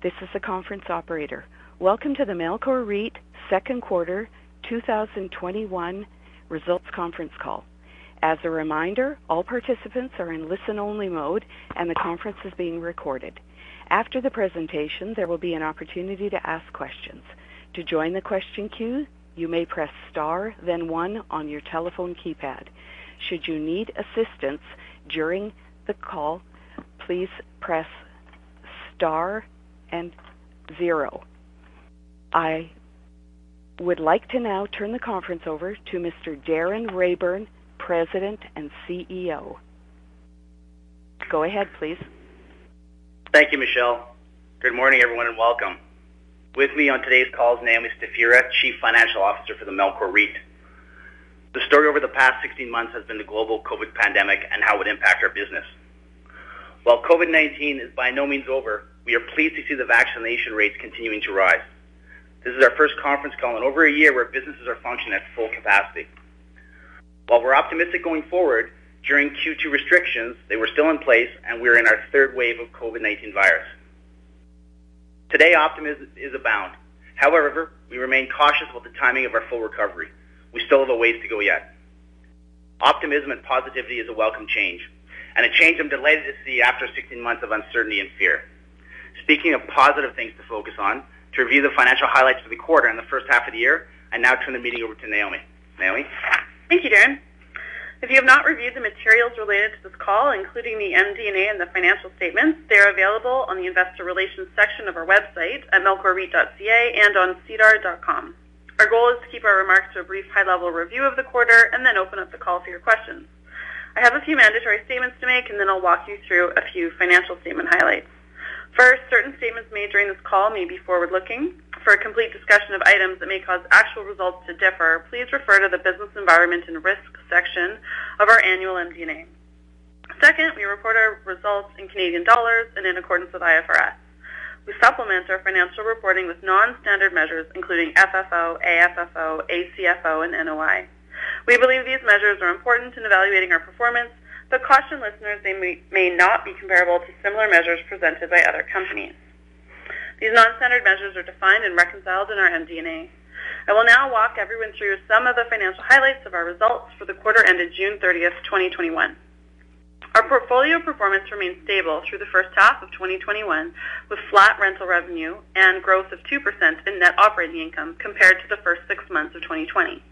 This is the conference operator. Welcome to the Melcor REIT second quarter 2021 results conference call. As a reminder, all participants are in listen-only mode and the conference is being recorded. After the presentation, there will be an opportunity to ask questions. To join the question queue, you may press star then one on your telephone keypad. Should you need assistance during the call, please press star and zero. I would like to now turn the conference over to Mr. Darin Rayburn, President and CEO. Go ahead, please. Thank you, Michelle. Good morning, everyone, and welcome. With me on today's call is Naomi Stefura, Chief Financial Officer for the Melcor REIT. The story over the past 16 months has been the global COVID pandemic and how it would impact our business. While COVID-19 is by no means over, we are pleased to see the vaccination rates continuing to rise. This is our first conference call in over a year where businesses are functioning at full capacity. While we're optimistic going forward, during Q2 restrictions, they were still in place, and we're in our third wave of COVID-19 virus. Today, optimism is abound. However, we remain cautious about the timing of our full recovery. We still have a ways to go yet. Optimism and positivity is a welcome change, and a change I'm delighted to see after 16 months of uncertainty and fear. Speaking of positive things to focus on, to review the financial highlights for the quarter and the first half of the year, I now turn the meeting over to Naomi. Naomi? Thank you, Darin. If you have not reviewed the materials related to this call, including the MD&A and the financial statements, they are available on the investor relations section of our website at melcorreit.ca and on sedar.com. Our goal is to keep our remarks to a brief high-level review of the quarter and then open up the call for your questions. I have a few mandatory statements to make, and then I'll walk you through a few financial statement highlights. First, certain statements made during this call may be forward-looking. For a complete discussion of items that may cause actual results to differ, please refer to the Business Environment and Risk section of our annual MD&A. Second, we report our results in Canadian dollars and in accordance with IFRS. We supplement our financial reporting with non-standard measures, including FFO, AFFO, ACFO, and NOI. We believe these measures are important in evaluating our performance but caution listeners they may, may not be comparable to similar measures presented by other companies. These non-standard measures are defined and reconciled in our MD&A. I will now walk everyone through some of the financial highlights of our results for the quarter ended June 30th, 2021. Our portfolio performance remained stable through the first half of 2021, with flat rental revenue and growth of 2% in net operating income compared to the first six months of 2020.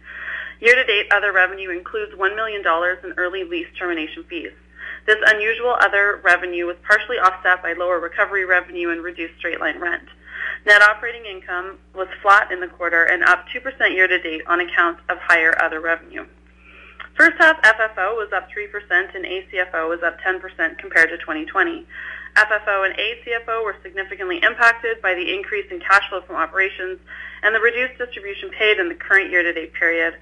Year-to-date, other revenue includes $1 million in early lease termination fees. This unusual other revenue was partially offset by lower recovery revenue and reduced straight-line rent. Net operating income was flat in the quarter and up 2% year-to-date on account of higher other revenue. First half FFO was up 3% and ACFO was up 10% compared to 2020. FFO and ACFO were significantly impacted by the increase in cash flow from operations and the reduced distribution paid in the current year-to-date period.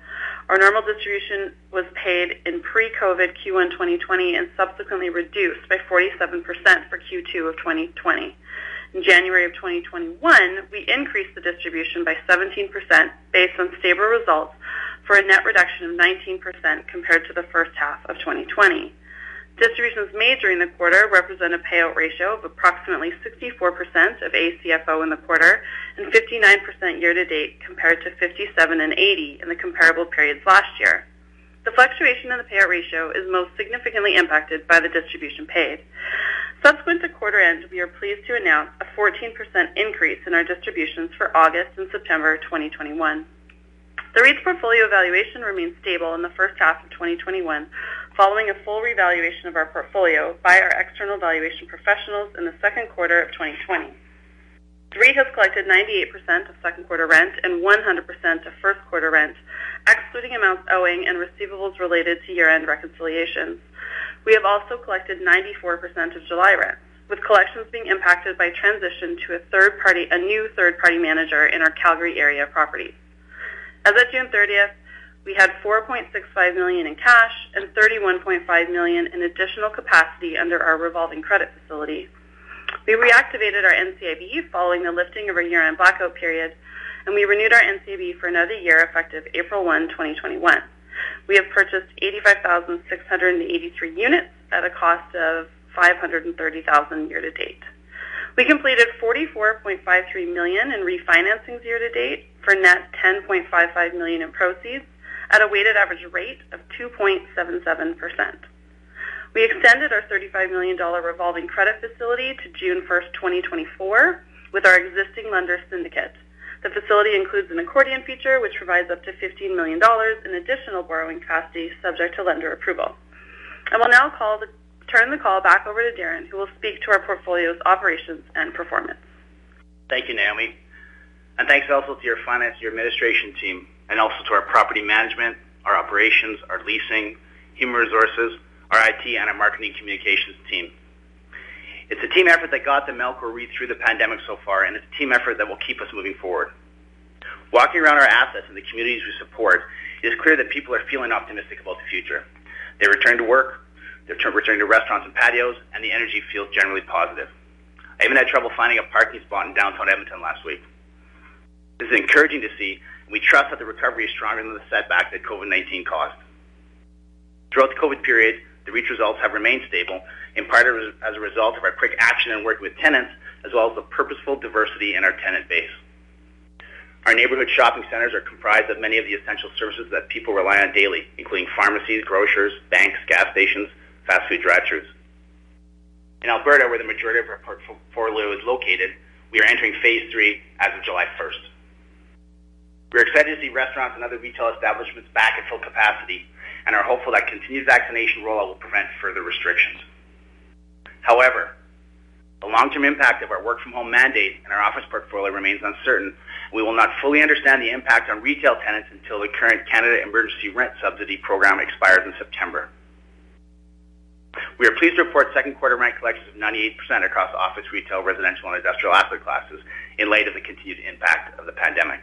Our normal distribution was paid in pre-COVID Q1 2020 and subsequently reduced by 47% for Q2 of 2020. In January of 2021, we increased the distribution by 17% based on stable results for a net reduction of 19% compared to the first half of 2020. Distributions made during the quarter represent a payout ratio of approximately 64% of ACFO in the quarter and 59% year-to-date compared to 57 and 80 in the comparable periods last year. The fluctuation in the payout ratio is most significantly impacted by the distribution paid. Subsequent to quarter end, we are pleased to announce a 14% increase in our distributions for August and September 2021. The REIT's portfolio valuation remains stable in the first half of 2021, following a full revaluation of our portfolio by our external valuation professionals in the second quarter of 2020. The REIT has collected 98% of second quarter rent and 100% of first quarter rent, excluding amounts owing and receivables related to year-end reconciliations. We have also collected 94% of July rent, with collections being impacted by transition to a third party, a new third party manager in our Calgary area properties. As of June 30th, we had 4.65 million in cash and 31.5 million in additional capacity under our revolving credit facility. We reactivated our NCIB following the lifting of our year-end blackout period, and we renewed our NCIB for another year effective April 1, 2021. We have purchased 85,683 units at a cost of 530,000 year to date. We completed 44.53 million in refinancings year to date for net 10.55 million in proceeds at a weighted average rate of 2.77%. We extended our $35 million revolving credit facility to June 1st, 2024 with our existing lender syndicate. The facility includes an accordion feature which provides up to $15 million in additional borrowing capacity subject to lender approval. I will now the, turn the call back over to Darin, who will speak to our portfolio's operations and performance. Thank you, Naomi. And thanks also to your finance, your administration team, and also to our property management, our operations, our leasing, human resources, our IT, and our marketing communications team. It's a team effort that got the Melcor REIT through the pandemic so far, and it's a team effort that will keep us moving forward. Walking around our assets and the communities we support, it is clear that people are feeling optimistic about the future. They return to work, they're returning to restaurants and patios, and the energy feels generally positive. I even had trouble finding a parking spot in downtown Edmonton last week. This is encouraging to see, we trust that the recovery is stronger than the setback that COVID-19 caused. Throughout the COVID period, the REIT results have remained stable, in part as a result of our quick action and work with tenants, as well as the purposeful diversity in our tenant base. Our neighborhood shopping centers are comprised of many of the essential services that people rely on daily, including pharmacies, grocers, banks, gas stations, fast food drive-thrus. In Alberta, where the majority of our portfolio is located, we are entering phase three as of July 1st. We're excited to see restaurants and other retail establishments back at full capacity and are hopeful that continued vaccination rollout will prevent further restrictions. However, the long-term impact of our work from home mandate and our office portfolio remains uncertain. We will not fully understand the impact on retail tenants until the current Canada Emergency Rent Subsidy program expires in September. We are pleased to report second quarter rent collections of 98% across office, retail, residential, and industrial asset classes in light of the continued impact of the pandemic.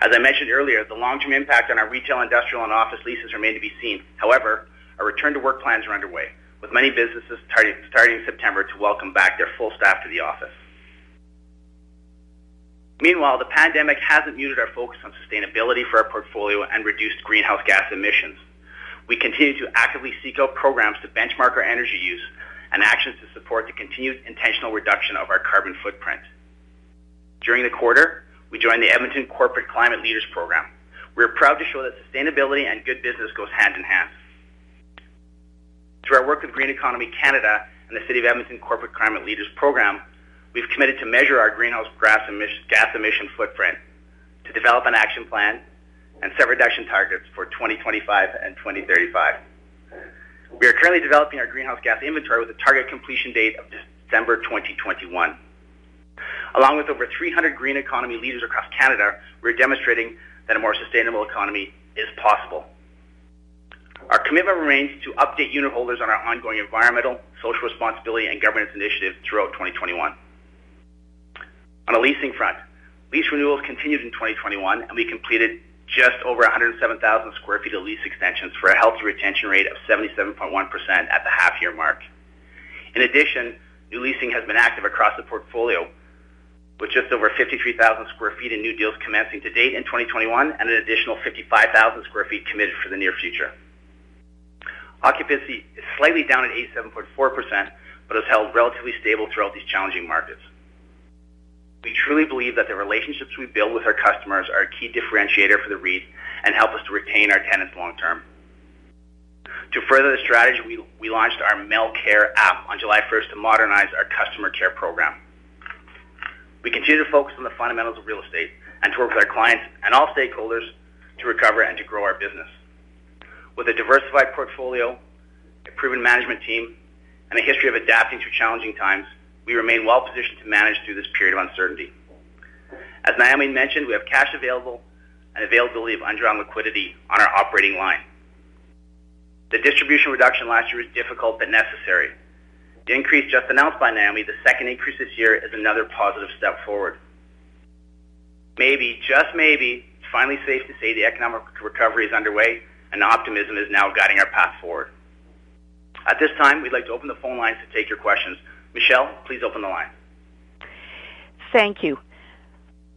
As I mentioned earlier, the long-term impact on our retail, industrial, and office leases remain to be seen. However, our return to work plans are underway, with many businesses starting, starting in September to welcome back their full staff to the office. Meanwhile, the pandemic hasn't muted our focus on sustainability for our portfolio and reduced greenhouse gas emissions. We continue to actively seek out programs to benchmark our energy use and actions to support the continued intentional reduction of our carbon footprint. During the quarter, we joined the Edmonton Corporate Climate Leaders Program. We are proud to show that sustainability and good business goes hand in hand. Through our work with Green Economy Canada and the City of Edmonton Corporate Climate Leaders Program, we've committed to measure our greenhouse gas emission, gas emission footprint, to develop an action plan, and set reduction targets for 2025 and 2035. We are currently developing our greenhouse gas inventory with a target completion date of December 2021. Along with over 300 green economy leaders across Canada, we're demonstrating that a more sustainable economy is possible. Our commitment remains to update unit holders on our ongoing environmental, social responsibility, and governance initiatives throughout 2021. On a leasing front, lease renewals continued in 2021, and we completed just over 107,000 square feet of lease extensions for a healthy retention rate of 77.1% at the half-year mark. In addition, new leasing has been active across the portfolio, with just over 53,000 square feet in new deals commencing to date in 2021 and an additional 55,000 square feet committed for the near future. Occupancy is slightly down at 87.4%, but has held relatively stable throughout these challenging markets. We truly believe that the relationships we build with our customers are a key differentiator for the REIT and help us to retain our tenants long term. To further the strategy, we, we launched our MelCare app on July 1st to modernize our customer care program. We continue to focus on the fundamentals of real estate and to work with our clients and all stakeholders to recover and to grow our business. With a diversified portfolio, a proven management team, and a history of adapting through challenging times, we remain well positioned to manage through this period of uncertainty. As Naomi mentioned, we have cash available and availability of undrawn liquidity on our operating line. The distribution reduction last year was difficult but necessary, The increase just announced by Naomi, the second increase this year, is another positive step forward. Maybe, just maybe, it's finally safe to say the economic recovery is underway and optimism is now guiding our path forward. At this time, we'd like to open the phone lines to take your questions. Michelle, please open the line. Thank you.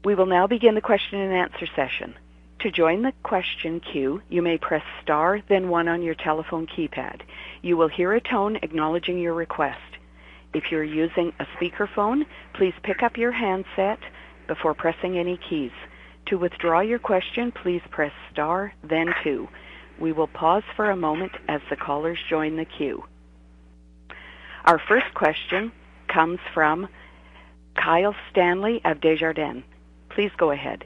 We will now begin the question and answer session. To join the question queue, you may press star then one on your telephone keypad. You will hear a tone acknowledging your request. If you're using a speakerphone, please pick up your handset before pressing any keys. To withdraw your question, please press star then two. We will pause for a moment as the callers join the queue. Our first question comes from Kyle Stanley of Desjardins. Please go ahead.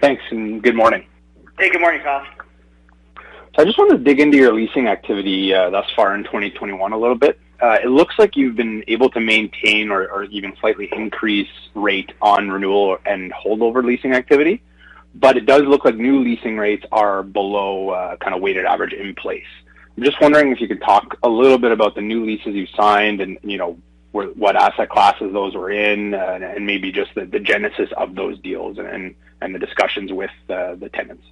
Thanks, and good morning. Hey, good morning, Kyle. So I just wanted to dig into your leasing activity uh, thus far in 2021 a little bit. Uh, it looks like you've been able to maintain or, or even slightly increase rate on renewal and holdover leasing activity, but it does look like new leasing rates are below uh, kind of weighted average in place. I'm just wondering if you could talk a little bit about the new leases you signed and, you know, what asset classes those were in, uh, and maybe just the, the genesis of those deals and, and the discussions with uh, the tenants.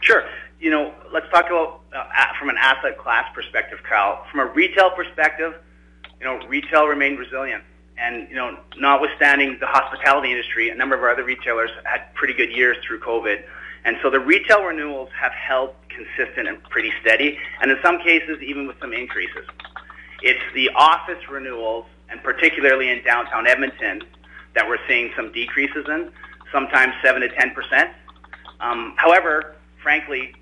Sure. You know, let's talk about uh, from an asset class perspective, Kyle. From a retail perspective, you know, retail remained resilient. And, you know, notwithstanding the hospitality industry, a number of our other retailers had pretty good years through COVID. And so the retail renewals have held consistent and pretty steady, and in some cases, even with some increases. It's the office renewals, and particularly in downtown Edmonton, that we're seeing some decreases in, sometimes 7 to 10 percent. Um, however, frankly,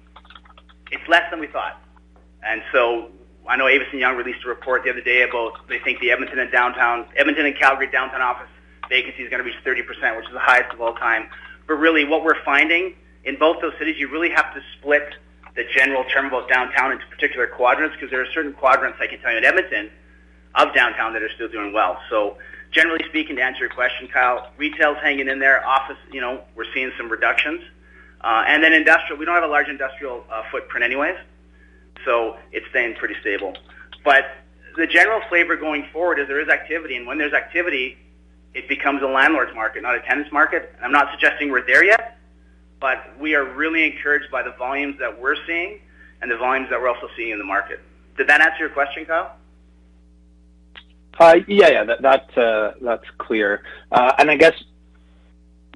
it's less than we thought. And so I know Avison Young released a report the other day about they think the Edmonton and downtown, Edmonton and Calgary downtown office vacancy is going to reach 30%, which is the highest of all time. But really, what we're finding in both those cities, you really have to split the general term about downtown into particular quadrants because there are certain quadrants, I can tell you in Edmonton, of downtown that are still doing well. So generally speaking, to answer your question, Kyle, retail's hanging in there. Office, you know, we're seeing some reductions. Uh, and then industrial, we don't have a large industrial uh, footprint anyways, so it's staying pretty stable. But the general flavor going forward is there is activity, and when there's activity, it becomes a landlord's market, not a tenant's market. I'm not suggesting we're there yet, but we are really encouraged by the volumes that we're seeing and the volumes that we're also seeing in the market. Did that answer your question, Kyle? Uh, yeah, yeah, uh, that's clear. Uh, and I guess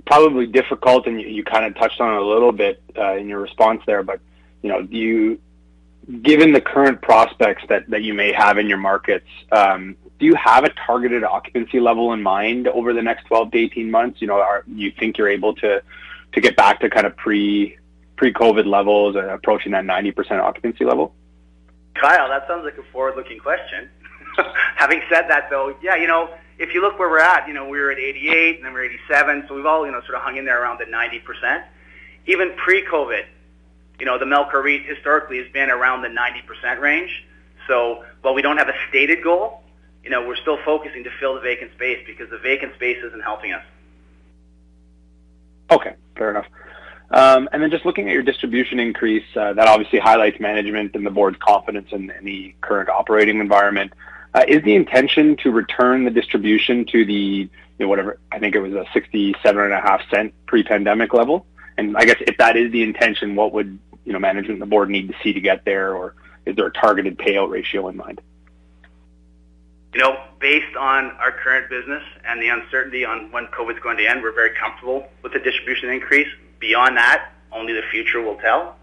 probably difficult, and you, kind of touched on it a little bit in your response there. But you know, do you, given the current prospects that you may have in your markets, um, do you have a targeted occupancy level in mind over the next 12 to 18 months? You know, are you think you're able to get back to kind of pre pre COVID levels and approaching that 90% occupancy level? Kyle, that sounds like a forward-looking question. Having said that, though, yeah, you know, if you look where we're at, you know, we were at 88 and then we're 87, so we've all, you know, sort of hung in there around the 90%. Even pre-COVID, you know, the Melcor REIT historically has been around the 90% range. So while we don't have a stated goal, you know, we're still focusing to fill the vacant space because the vacant space isn't helping us. Okay, fair enough. Um, and then just looking at your distribution increase, uh, that obviously highlights management and the board's confidence in, in the current operating environment. Uh, is the intention to return the distribution to the, you know, whatever, I think it was a 67 and a half cent pre-pandemic level? And I guess if that is the intention, what would, you know, management and the board need to see to get there, or is there a targeted payout ratio in mind? You know, based on our current business and the uncertainty on when COVID's going to end, we're very comfortable with the distribution increase. Beyond that, only the future will tell.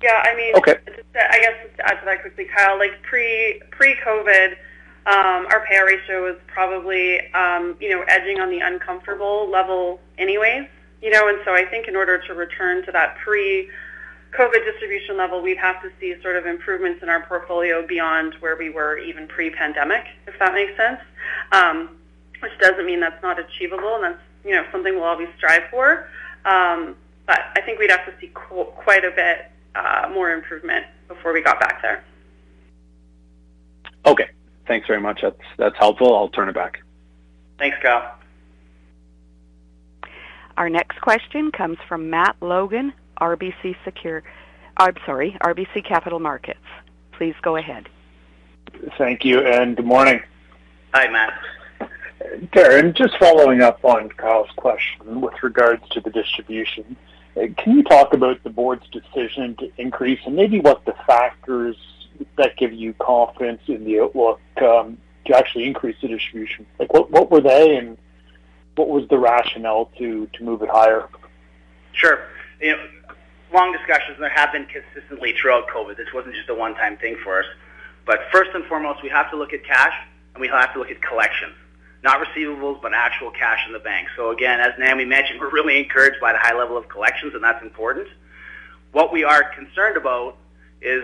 Yeah, I mean, okay. I guess just to add to that quickly, Kyle, like pre pre COVID, um, our payout ratio was probably um, you know edging on the uncomfortable level, anyways. You know, and so I think in order to return to that pre COVID distribution level, we'd have to see sort of improvements in our portfolio beyond where we were even pre-pandemic, if that makes sense. Um, which doesn't mean that's not achievable, and that's you know something we'll always strive for. Um, but I think we'd have to see qu- quite a bit uh, more improvement before we got back there. Okay, thanks very much. That's that's helpful. I'll turn it back. Thanks, Kyle. Our next question comes from Matt Logan, RBC Secure. I'm sorry, RBC Capital Markets. Please go ahead. Thank you, and good morning. Hi, Matt. Darin, just following up on Kyle's question with regards to the distribution, can you talk about the board's decision to increase and maybe what the factors that give you confidence in the outlook um, to actually increase the distribution? Like, what, what were they, and what was the rationale to, to move it higher? Sure. You know, long discussions, there have been consistently throughout COVID. This wasn't just a one-time thing for us. But first and foremost, we have to look at cash, and we have to look at collections. Not receivables, but actual cash in the bank. So again, as Naomi mentioned, we're really encouraged by the high level of collections, and that's important. What we are concerned about is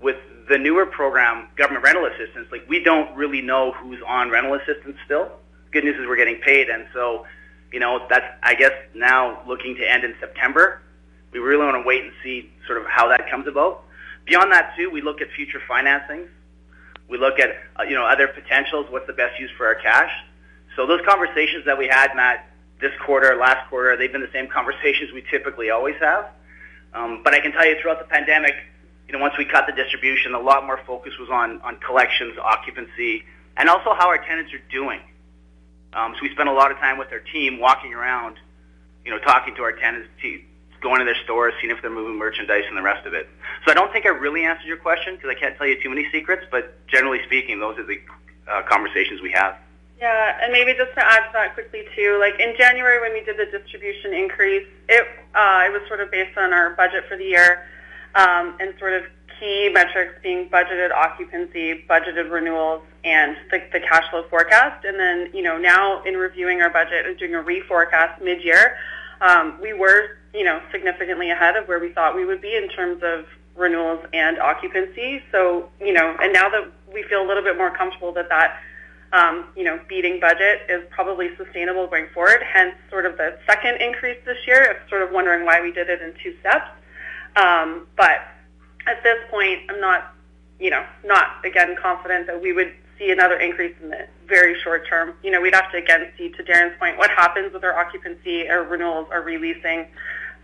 with the newer program, government rental assistance, like we don't really know who's on rental assistance still. Good news is we're getting paid, and so, you know, that's, I guess, now looking to end in September. We really want to wait and see sort of how that comes about. Beyond that, too, we look at future financings. We look at, uh, you know, other potentials. What's the best use for our cash? So those conversations that we had, Matt, this quarter, last quarter, they've been the same conversations we typically always have. Um, but I can tell you throughout the pandemic, you know, once we cut the distribution, a lot more focus was on, on collections, occupancy, and also how our tenants are doing. Um, so we spent a lot of time with our team walking around, you know, talking to our tenants, going to their stores, seeing if they're moving merchandise and the rest of it. So I don't think I really answered your question because I can't tell you too many secrets, but generally speaking, those are the uh, conversations we have. Yeah, and maybe just to add to that quickly too, like in January when we did the distribution increase, it uh, it was sort of based on our budget for the year, um, and sort of key metrics being budgeted occupancy, budgeted renewals, and the, the cash flow forecast. And then you know now in reviewing our budget and doing a reforecast mid-year, um, we were you know significantly ahead of where we thought we would be in terms of renewals and occupancy. So you know, and now that we feel a little bit more comfortable that that um, you know, beating budget is probably sustainable going forward. Hence, sort of the second increase this year. I'm sort of wondering why we did it in two steps. Um, but at this point, I'm not, you know, not again confident that we would see another increase in the very short term. You know, we'd have to again see, to Darin's point, what happens with our occupancy, our renewals, our releasing,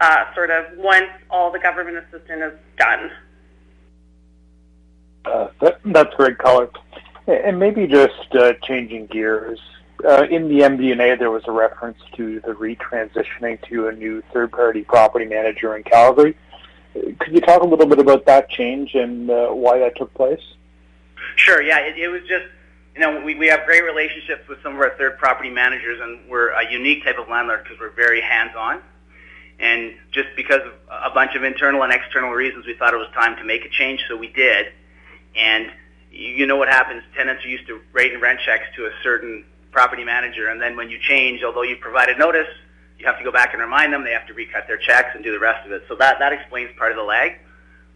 uh, sort of once all the government assistance is done. Uh, that, that's great color. And maybe just uh, changing gears. Uh, in the MD&A, there was a reference to the retransitioning to a new third-party property manager in Calgary. Could you talk a little bit about that change and uh, why that took place? Sure. Yeah, it, it was just you know we, we have great relationships with some of our third property managers, and we're a unique type of landlord because we're very hands-on. And just because of a bunch of internal and external reasons, we thought it was time to make a change, so we did. And you know what happens. Tenants are used to writing rent checks to a certain property manager, and then when you change, although you've provided notice, you have to go back and remind them. They have to recut their checks and do the rest of it. So that that explains part of the lag.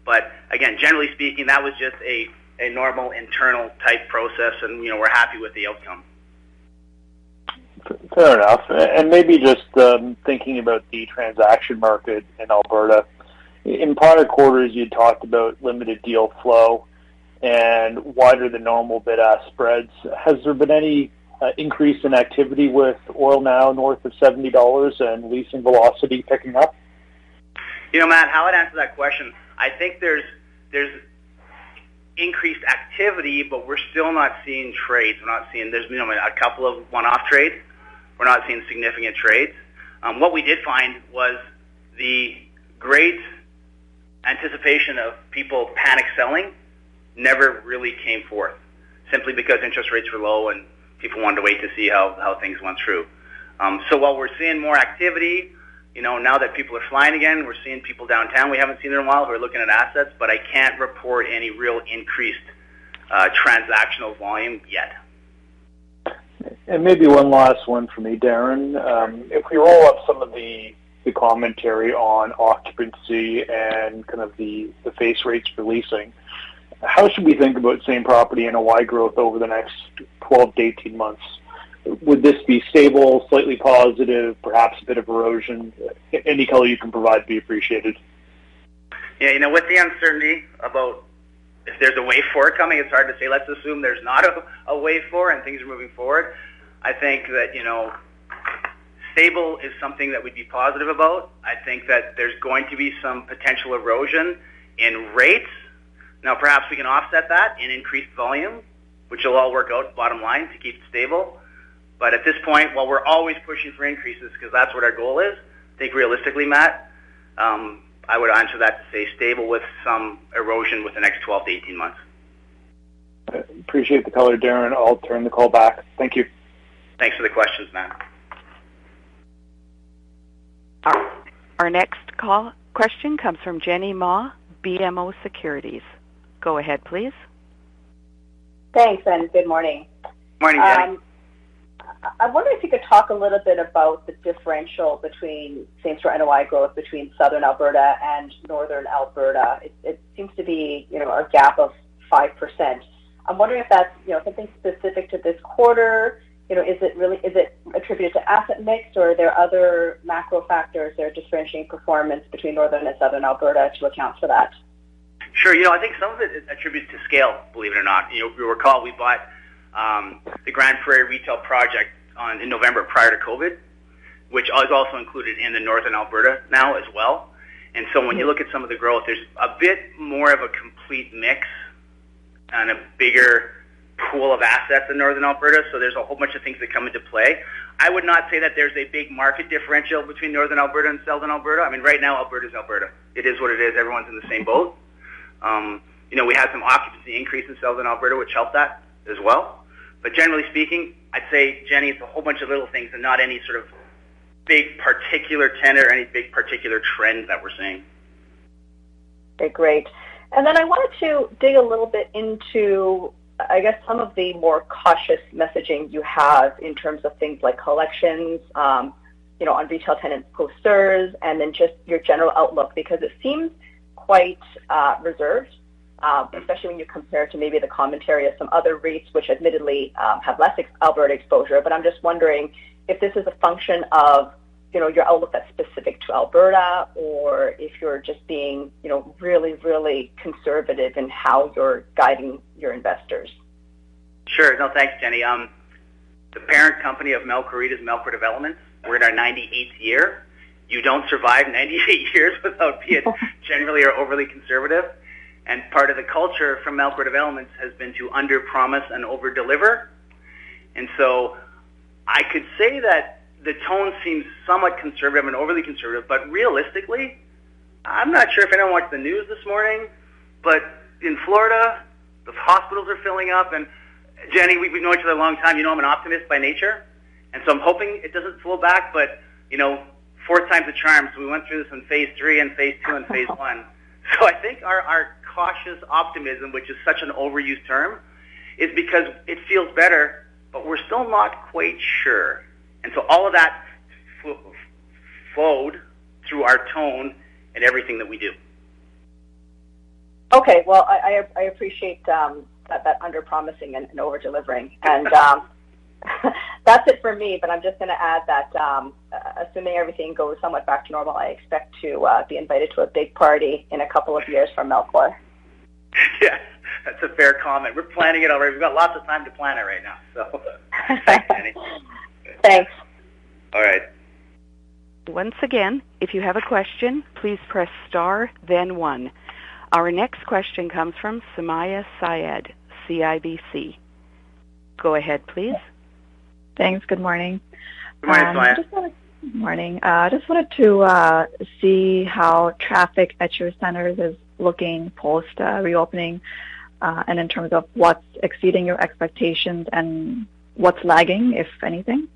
But again, generally speaking, that was just a a normal internal type process, and you know we're happy with the outcome. Fair enough. And maybe just um, thinking about the transaction market in Alberta. In prior quarters, you talked about limited deal flow and wider than normal bid-ask spreads. Has there been any uh, increase in activity with oil now north of $70 and leasing velocity picking up? You know, Matt, how I'd answer that question, I think there's there's increased activity, but we're still not seeing trades. We're not seeing there's you know a couple of one-off trades. We're not seeing significant trades. Um, what we did find was the great anticipation of people panic selling never really came forth, simply because interest rates were low and people wanted to wait to see how, how things went through. Um, so while we're seeing more activity, you know, now that people are flying again, we're seeing people downtown we haven't seen in a while who are looking at assets, but I can't report any real increased uh, transactional volume yet. And maybe one last one for me, Darin. Um, if we roll up some of the the commentary on occupancy and kind of the, the face rates for leasing. How should we think about same property NOI growth over the next 12 to 18 months? Would this be stable, slightly positive, perhaps a bit of erosion? Any color you can provide would be appreciated. Yeah, you know, with the uncertainty about if there's a wave four coming, it's hard to say. Let's assume there's not a, a wave four and things are moving forward. I think that, you know, stable is something that we'd be positive about. I think that there's going to be some potential erosion in rates. Now, perhaps we can offset that in increased volume, which will all work out bottom line to keep it stable. But at this point, while we're always pushing for increases because that's what our goal is, I think realistically, Matt, um, I would answer that to say stable with some erosion with the next 12 to 18 months. I appreciate the color, Darin. I'll turn the call back. Thank you. Thanks for the questions, Matt. Our, our next call question comes from Jenny Ma, BMO Securities. Go ahead, please. Thanks, and good morning. Morning, Jenny. Um, I wonder if you could talk a little bit about the differential between same-store NOI growth between Southern Alberta and Northern Alberta. It, it seems to be, you know, a gap of 5%. I'm wondering if that's, you know, something specific to this quarter. You know, is it really, is it attributed to asset mix, or are there other macro factors that are differentiating performance between Northern and Southern Alberta to account for that? Sure. You know, I think some of it is attributed to scale, believe it or not. You know, you recall we bought um, the Grande Prairie Retail Project on, in November prior to COVID, which is also included in the Northern Alberta now as well. And so when you look at some of the growth, there's a bit more of a complete mix and a bigger pool of assets in Northern Alberta. So there's a whole bunch of things that come into play. I would not say that there's a big market differential between Northern Alberta and Southern Alberta. I mean, right now Alberta's Alberta. It is what it is. Everyone's in the same boat. Um, you know, we had some occupancy increase in Southern Alberta, which helped that as well. But generally speaking, I'd say, Jenny, it's a whole bunch of little things and not any sort of big particular tenor or any big particular trend that we're seeing. Okay, great. And then I wanted to dig a little bit into, I guess, some of the more cautious messaging you have in terms of things like collections, um, you know, on retail tenant posters, and then just your general outlook, because it seems quite uh, reserved um, especially when you compare to maybe the commentary of some other REITs, which admittedly um, have less ex- Alberta exposure. But I'm just wondering if this is a function of you know your outlook that's specific to Alberta, or if you're just being you know really really conservative in how you're guiding your investors. Sure. No, thanks, Jenny. Um, the parent company of Melcor REIT is Melcor Developments. We're in our 98th year. You don't survive 98 years without being generally or overly conservative. And part of the culture from Melcor Developments has been to under-promise and over-deliver. And so I could say that the tone seems somewhat conservative and overly conservative, but realistically, I'm not sure if anyone watched the news this morning, but in Florida, the hospitals are filling up. And Jenny, we've known each other a long time. You know I'm an optimist by nature. And so I'm hoping it doesn't flow back, but, you know, fourth time's a charm. So we went through this in phase three and phase two and phase one. So I think our, our cautious optimism, which is such an overused term, is because it feels better, but we're still not quite sure. And so all of that flowed through our tone and everything that we do. Okay, well, I, I, I appreciate um, that, that under promising and, and over delivering. And um, that's it for me, but I'm just going to add that um, uh, assuming everything goes somewhat back to normal, I expect to uh, be invited to a big party in a couple of years from Melcor. yeah, that's a fair comment. We're planning it already. We've got lots of time to plan it right now. So thanks, Annie. Thanks. All right. Once again, if you have a question, please press star, then one. Our next question comes from Sumayya Syed, CIBC. Go ahead, please. Thanks. Good morning. Good morning, um, Sumayya. Just wanted, morning. Uh, I uh, just wanted to uh, see how traffic at your centers is looking post uh, reopening, uh, and in terms of what's exceeding your expectations and what's lagging, if anything?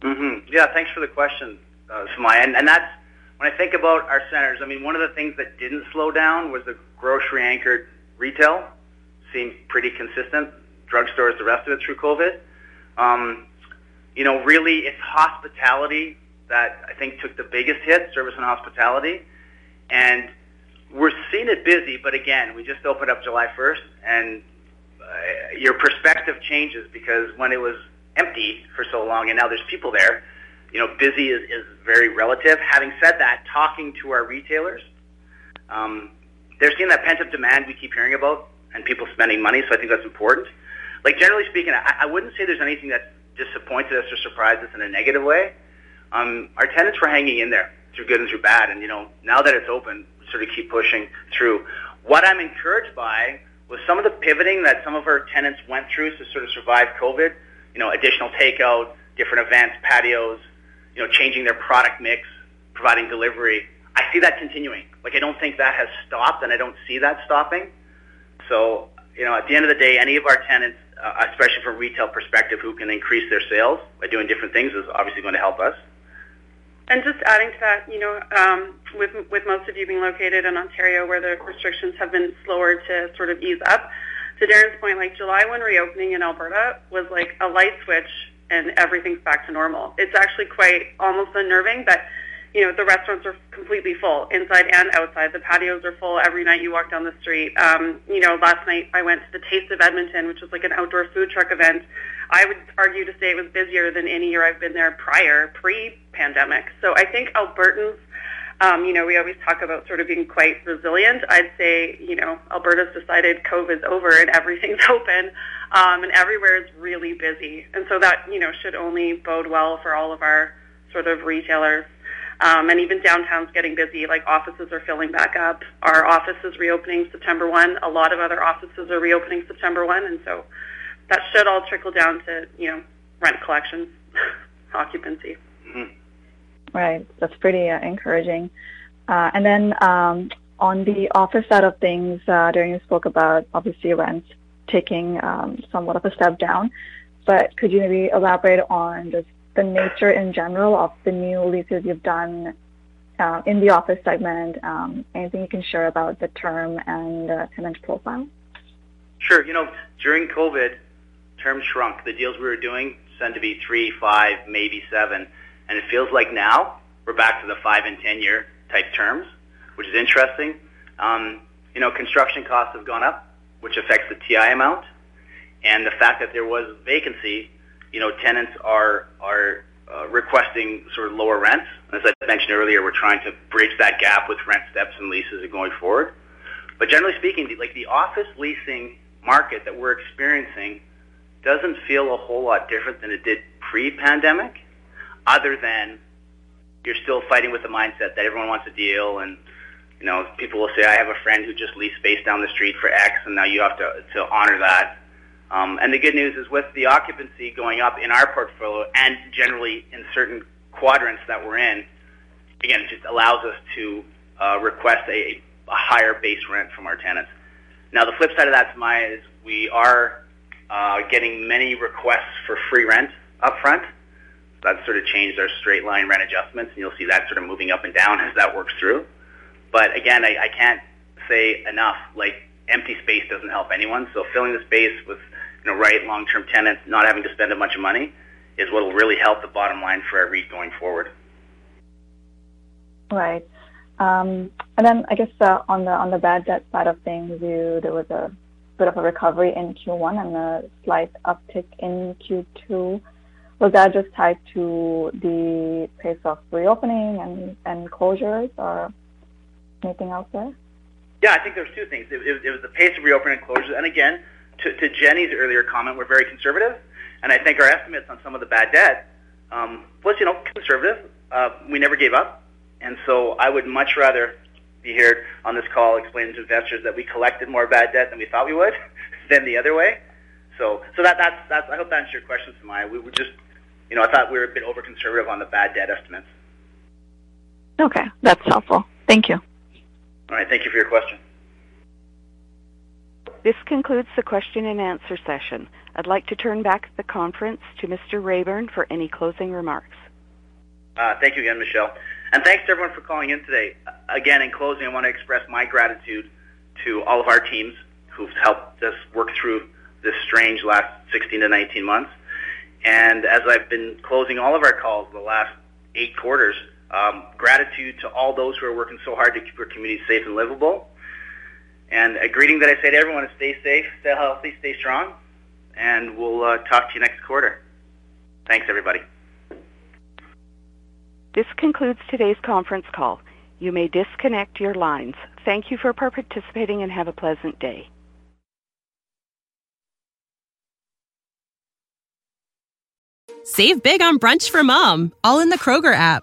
Mm-hmm. Yeah, thanks for the question, uh, Sumayya. And, and that's when I think about our centers. I mean, one of the things that didn't slow down was the grocery-anchored retail. Seemed pretty consistent. Drugstores, the rest of it through COVID. Um, you know, really, it's hospitality that I think took the biggest hit, service and hospitality. And we're seeing it busy, but again, we just opened up July 1st, and uh, your perspective changes because when it was empty for so long and now there's people there, you know, busy is, is very relative. Having said that, talking to our retailers, um, they're seeing that pent-up demand we keep hearing about and people spending money, so I think that's important. Like, generally speaking, I, I wouldn't say there's anything that disappointed us or surprised us in a negative way. Um, our tenants were hanging in there through good and through bad, and, you know, now that it's open, sort of keep pushing through. What I'm encouraged by was some of the pivoting that some of our tenants went through to sort of survive COVID, you know, additional takeout, different events, patios, you know, changing their product mix, providing delivery. I see that continuing. Like, I don't think that has stopped, and I don't see that stopping. So, you know, at the end of the day, any of our tenants, uh, especially from a retail perspective, who can increase their sales by doing different things is obviously going to help us. And just adding to that, you know, um, with with most of you being located in Ontario, where the restrictions have been slower to sort of ease up, to Darin's point, like July when reopening in Alberta was like a light switch and everything's back to normal. It's actually quite almost unnerving that you know, the restaurants are completely full, inside and outside. The patios are full every night you walk down the street. Um, you know, last night I went to the Taste of Edmonton, which was like an outdoor food truck event. I would argue to say it was busier than any year I've been there prior, pre-pandemic. So I think Albertans, um, you know, we always talk about sort of being quite resilient. I'd say, you know, Alberta's decided COVID's over and everything's open, um, and everywhere is really busy. And so that, you know, should only bode well for all of our sort of retailers. Um, and even downtown's getting busy. Like offices are filling back up. Our office is reopening September 1. A lot of other offices are reopening September 1. And so that should all trickle down to, you know, rent collections, occupancy. Mm-hmm. Right. That's pretty uh, encouraging. Uh, and then um, on the office side of things, uh, during you spoke about obviously rents taking um, somewhat of a step down. But could you maybe elaborate on just the nature in general of the new leases you've done uh, in the office segment? Um, anything you can share about the term and uh, tenant profile? Sure. You know, during COVID, terms shrunk. The deals we were doing tend to be three, five, maybe seven, and it feels like now we're back to the five and ten year type terms, which is interesting. Um, you know, construction costs have gone up, which affects the TI amount, and the fact that there was vacancy you know, tenants are are uh, requesting sort of lower rents. As I mentioned earlier, we're trying to bridge that gap with rent steps and leases going forward. But generally speaking, like the office leasing market that we're experiencing doesn't feel a whole lot different than it did pre-pandemic, other than you're still fighting with the mindset that everyone wants a deal and you know, people will say, I have a friend who just leased space down the street for X, and now you have to, to honor that. Um, and the good news is with the occupancy going up in our portfolio and generally in certain quadrants that we're in, again, it just allows us to uh, request a, a higher base rent from our tenants. Now, the flip side of that, Maya, is we are uh, getting many requests for free rent up front. That sort of changed our straight line rent adjustments, and you'll see that sort of moving up and down as that works through. But again, I, I can't say enough. Like empty space doesn't help anyone. So filling the space with you know, right long-term tenants, not having to spend a bunch of money, is what will really help the bottom line for our REIT going forward. Right. Um, and then I guess uh, on the on the bad debt side of things, you, there was a bit of a recovery in Q1 and a slight uptick in Q2. Was that just tied to the pace of reopening and, and closures or anything else there? Yeah, I think there's two things. It, it, it was the pace of reopening and closures, and again, to, to Jenny's earlier comment, we're very conservative, and I think our estimates on some of the bad debt um, was, you know, conservative. Uh, we never gave up, and so I would much rather be here on this call explaining to investors that we collected more bad debt than we thought we would, than the other way. So, so that that's that's. I hope that answers your question, Sumayya. We were just, you know, I thought we were a bit over conservative on the bad debt estimates. Okay, that's helpful. Thank you. All right, thank you for your question. This concludes the question and answer session. I'd like to turn back the conference to Mr. Rayburn for any closing remarks. Uh, thank you again, Michelle. And thanks to everyone for calling in today. Again, in closing, I want to express my gratitude to all of our teams who've helped us work through this strange last 16 to 19 months. And as I've been closing all of our calls the last eight quarters. Um, gratitude to all those who are working so hard to keep our community safe and livable. And a greeting that I say to everyone is stay safe, stay healthy, stay strong, and we'll uh, talk to you next quarter. Thanks, everybody. This concludes today's conference call. You may disconnect your lines. Thank you for participating and have a pleasant day. Save big on brunch for mom, all in the Kroger app.